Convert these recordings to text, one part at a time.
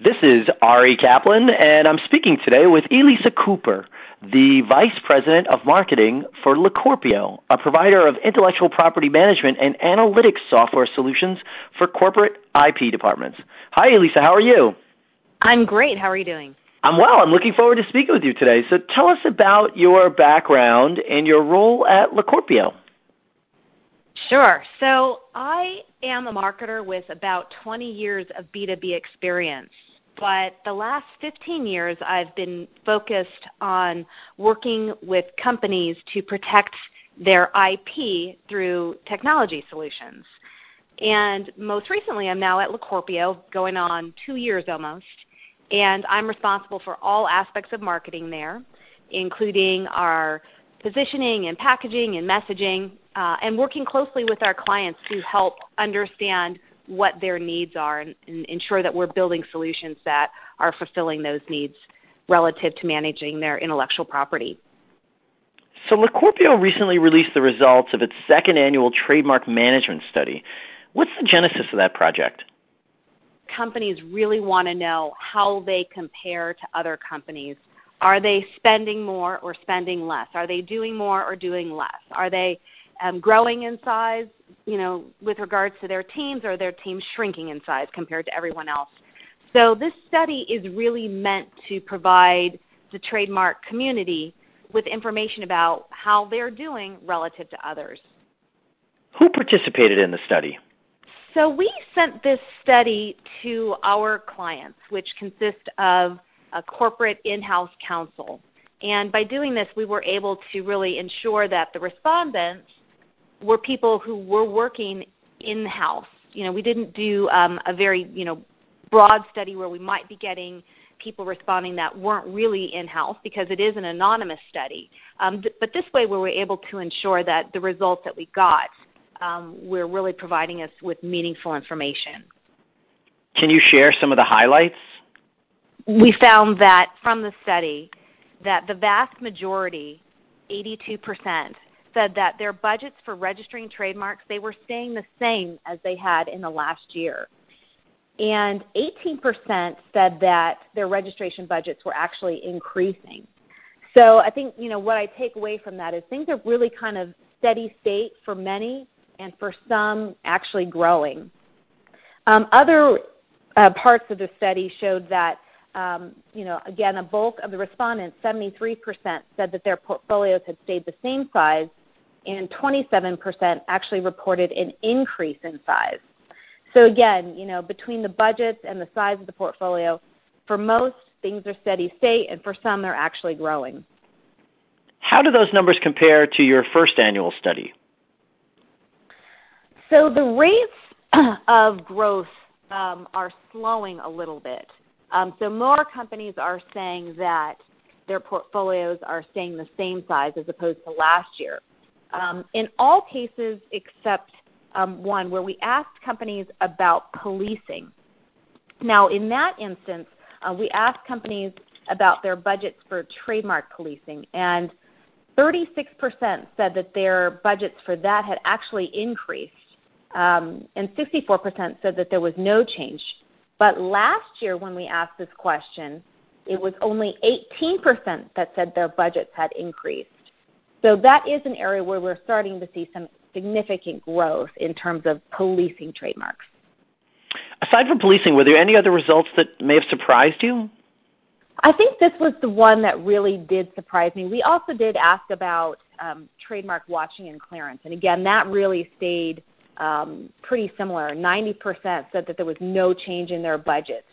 This is Ari Kaplan, and I'm speaking today with Elisa Cooper, the Vice President of Marketing for LeCorpio, a provider of intellectual property management and analytics software solutions for corporate IP departments. Hi, Elisa. How are you? I'm great. How are you doing? I'm well. I'm looking forward to speaking with you today. So tell us about your background and your role at LeCorpio. Sure. So I am a marketer with about 20 years of B2B experience but the last 15 years I've been focused on working with companies to protect their IP through technology solutions. And most recently, I'm now at LeCorpio, going on two years almost, and I'm responsible for all aspects of marketing there, including our positioning and packaging and messaging, uh, and working closely with our clients to help understand what their needs are and, and ensure that we're building solutions that are fulfilling those needs relative to managing their intellectual property. So, LeCorpio recently released the results of its second annual trademark management study. What's the genesis of that project? Companies really want to know how they compare to other companies. Are they spending more or spending less? Are they doing more or doing less? Are they um, growing in size, you know, with regards to their teams, or their teams shrinking in size compared to everyone else. So this study is really meant to provide the trademark community with information about how they're doing relative to others. Who participated in the study? So we sent this study to our clients, which consist of a corporate in-house counsel. And by doing this, we were able to really ensure that the respondents were people who were working in house. You know, we didn't do um, a very you know broad study where we might be getting people responding that weren't really in house because it is an anonymous study. Um, th- but this way, we were able to ensure that the results that we got um, were really providing us with meaningful information. Can you share some of the highlights? We found that from the study that the vast majority, 82%, said that their budgets for registering trademarks they were staying the same as they had in the last year. And 18% said that their registration budgets were actually increasing. So I think, you know, what I take away from that is things are really kind of steady state for many and for some actually growing. Um, other uh, parts of the study showed that um, you know, again, a bulk of the respondents, 73%, said that their portfolios had stayed the same size and 27% actually reported an increase in size. So again, you know, between the budgets and the size of the portfolio, for most things are steady state, and for some they're actually growing. How do those numbers compare to your first annual study? So the rates of growth um, are slowing a little bit. Um, so more companies are saying that their portfolios are staying the same size as opposed to last year um, in all cases except um, one where we asked companies about policing. Now, in that instance, uh, we asked companies about their budgets for trademark policing, and 36% said that their budgets for that had actually increased, um, and 64% said that there was no change. But last year, when we asked this question, it was only 18% that said their budgets had increased. So that is an area where we're starting to see some significant growth in terms of policing trademarks. Aside from policing, were there any other results that may have surprised you? I think this was the one that really did surprise me. We also did ask about um, trademark watching and clearance, and again, that really stayed um, pretty similar. 90% said that there was no change in their budgets.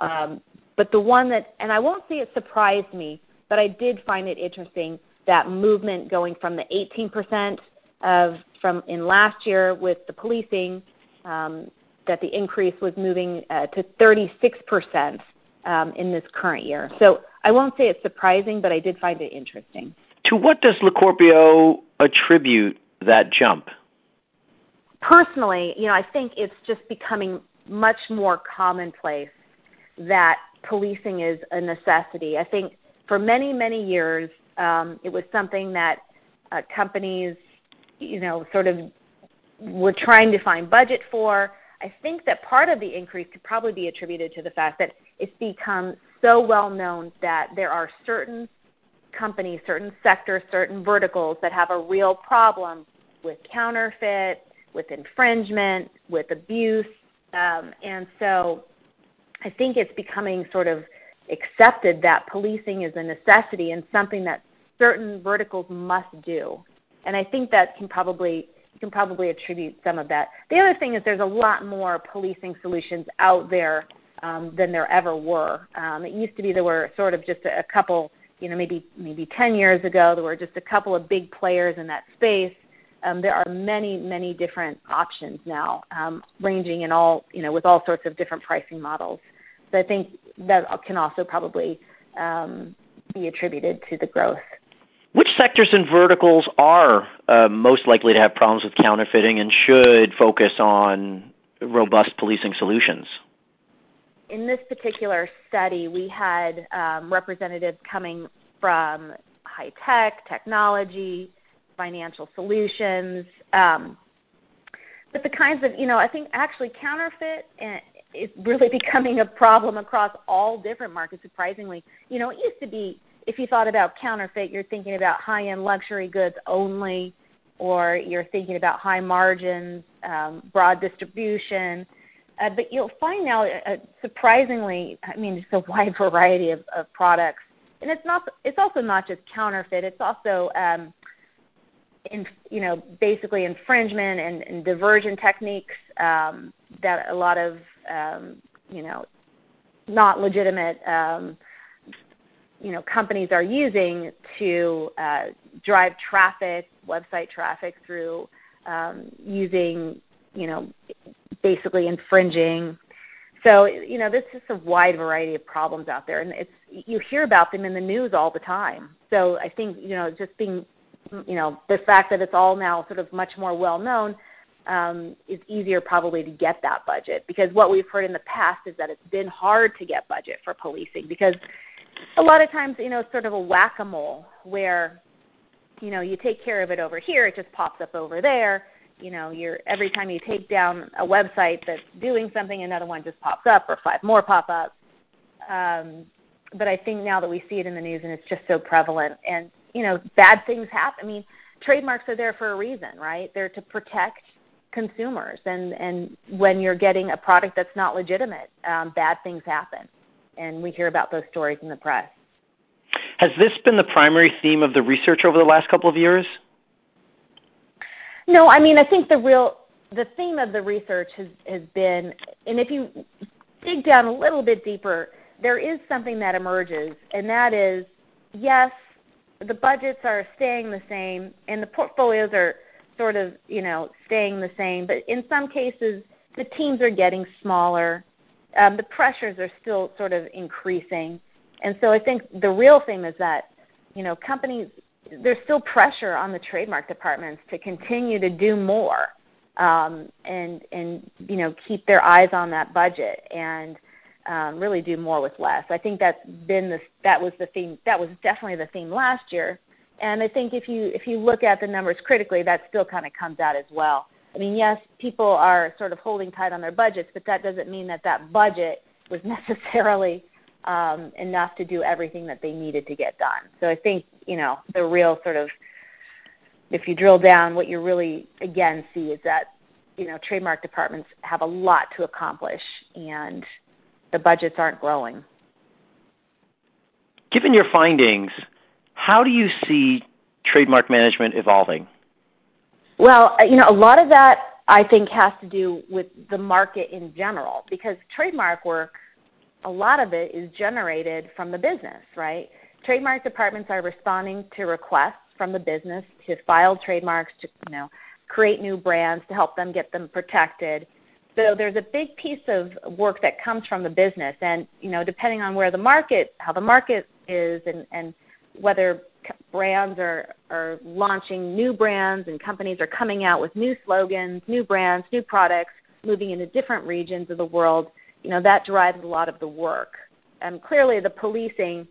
Um, but the one that, and I won't say it surprised me, but I did find it interesting that movement going from the 18% of from in last year with the policing, um, that the increase was moving uh, to 36% um, in this current year. So I won't say it's surprising, but I did find it interesting. To what does LeCorpio attribute that jump? Personally, you know, I think it's just becoming much more commonplace that policing is a necessity. I think for many, many years, um, it was something that uh, companies, you know, sort of were trying to find budget for. I think that part of the increase could probably be attributed to the fact that it's become so well known that there are certain companies, certain sectors, certain verticals that have a real problem with counterfeit, with infringement, with abuse. Um, and so I think it's becoming sort of accepted that policing is a necessity and something that certain verticals must do. And I think that can probably can probably attribute some of that. The other thing is there's a lot more policing solutions out there um, than there ever were. Um, it used to be there were sort of just a, a couple, you know, maybe maybe 10 years ago there were just a couple of big players in that space. Um, there are many many different options now, um, ranging in all you know with all sorts of different pricing models. So I think that can also probably um, be attributed to the growth. Sectors and verticals are uh, most likely to have problems with counterfeiting and should focus on robust policing solutions? In this particular study, we had um, representatives coming from high tech, technology, financial solutions. Um, but the kinds of, you know, I think actually counterfeit eh, is really becoming a problem across all different markets, surprisingly. You know, it used to be if you thought about counterfeit, you're thinking about high end luxury goods only, or you're thinking about high margins, um, broad distribution. Uh, but you'll find now, uh, surprisingly, I mean, just a wide variety of, of products. And it's not. It's also not just counterfeit. It's also, um, in, you know, basically infringement and, and diversion techniques um, that a lot of, um, you know, not legitimate um, you know companies are using to uh, drive traffic, website traffic through um, using you know basically infringing. So you know this is a wide variety of problems out there, and it's you hear about them in the news all the time. So I think you know just being you know the fact that it's all now sort of much more well known um, is easier probably to get that budget because what we've heard in the past is that it's been hard to get budget for policing because a lot of times, you know, it's sort of a whack-a-mole where, you know, you take care of it over here, it just pops up over there. You know, you're every time you take down a website that's doing something, another one just pops up, or five more pop up. Um, but I think now that we see it in the news and it's just so prevalent, and you know, bad things happen. I mean, trademarks are there for a reason, right? They're to protect consumers, and and when you're getting a product that's not legitimate, um, bad things happen and we hear about those stories in the press. Has this been the primary theme of the research over the last couple of years? No, I mean I think the real the theme of the research has has been and if you dig down a little bit deeper, there is something that emerges and that is yes, the budgets are staying the same and the portfolios are sort of, you know, staying the same, but in some cases the teams are getting smaller um, the pressures are still sort of increasing. And so I think the real thing is that, you know, companies, there's still pressure on the trademark departments to continue to do more um, and, and, you know, keep their eyes on that budget and um, really do more with less. I think that's been the, that was the theme, that was definitely the theme last year. And I think if you, if you look at the numbers critically, that still kind of comes out as well. I mean, yes, people are sort of holding tight on their budgets, but that doesn't mean that that budget was necessarily um, enough to do everything that they needed to get done. So I think, you know, the real sort of, if you drill down, what you really, again, see is that, you know, trademark departments have a lot to accomplish and the budgets aren't growing. Given your findings, how do you see trademark management evolving? Well, uh, you know, a lot of that I think has to do with the market in general because trademark work, a lot of it is generated from the business, right? Trademark departments are responding to requests from the business to file trademarks to, you know, create new brands to help them get them protected. So there's a big piece of work that comes from the business and, you know, depending on where the market, how the market is and, and whether brands are are launching new brands and companies are coming out with new slogans, new brands, new products, moving into different regions of the world. You know that drives a lot of the work. And clearly, the policing,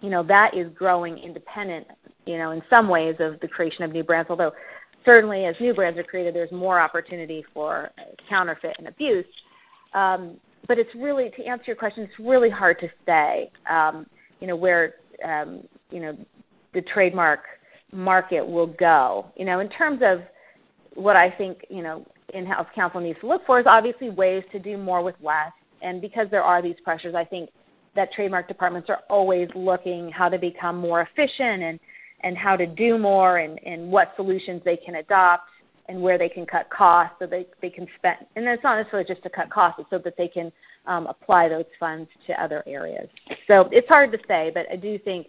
you know, that is growing independent. You know, in some ways of the creation of new brands. Although certainly as new brands are created, there's more opportunity for counterfeit and abuse. Um, but it's really to answer your question, it's really hard to say. Um, you know where um, you know the trademark market will go. You know, in terms of what I think you know in-house counsel needs to look for is obviously ways to do more with less. And because there are these pressures, I think that trademark departments are always looking how to become more efficient and and how to do more and, and what solutions they can adopt and where they can cut costs so they, they can spend and it's not necessarily just to cut costs it's so that they can um, apply those funds to other areas so it's hard to say but i do think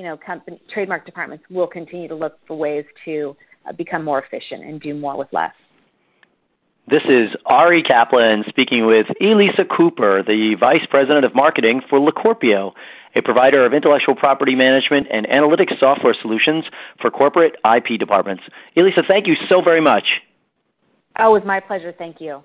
you know company trademark departments will continue to look for ways to uh, become more efficient and do more with less this is Ari Kaplan speaking with Elisa Cooper, the Vice President of Marketing for LeCorpio, a provider of intellectual property management and analytics software solutions for corporate IP departments. Elisa, thank you so very much. Oh, it was my pleasure. Thank you.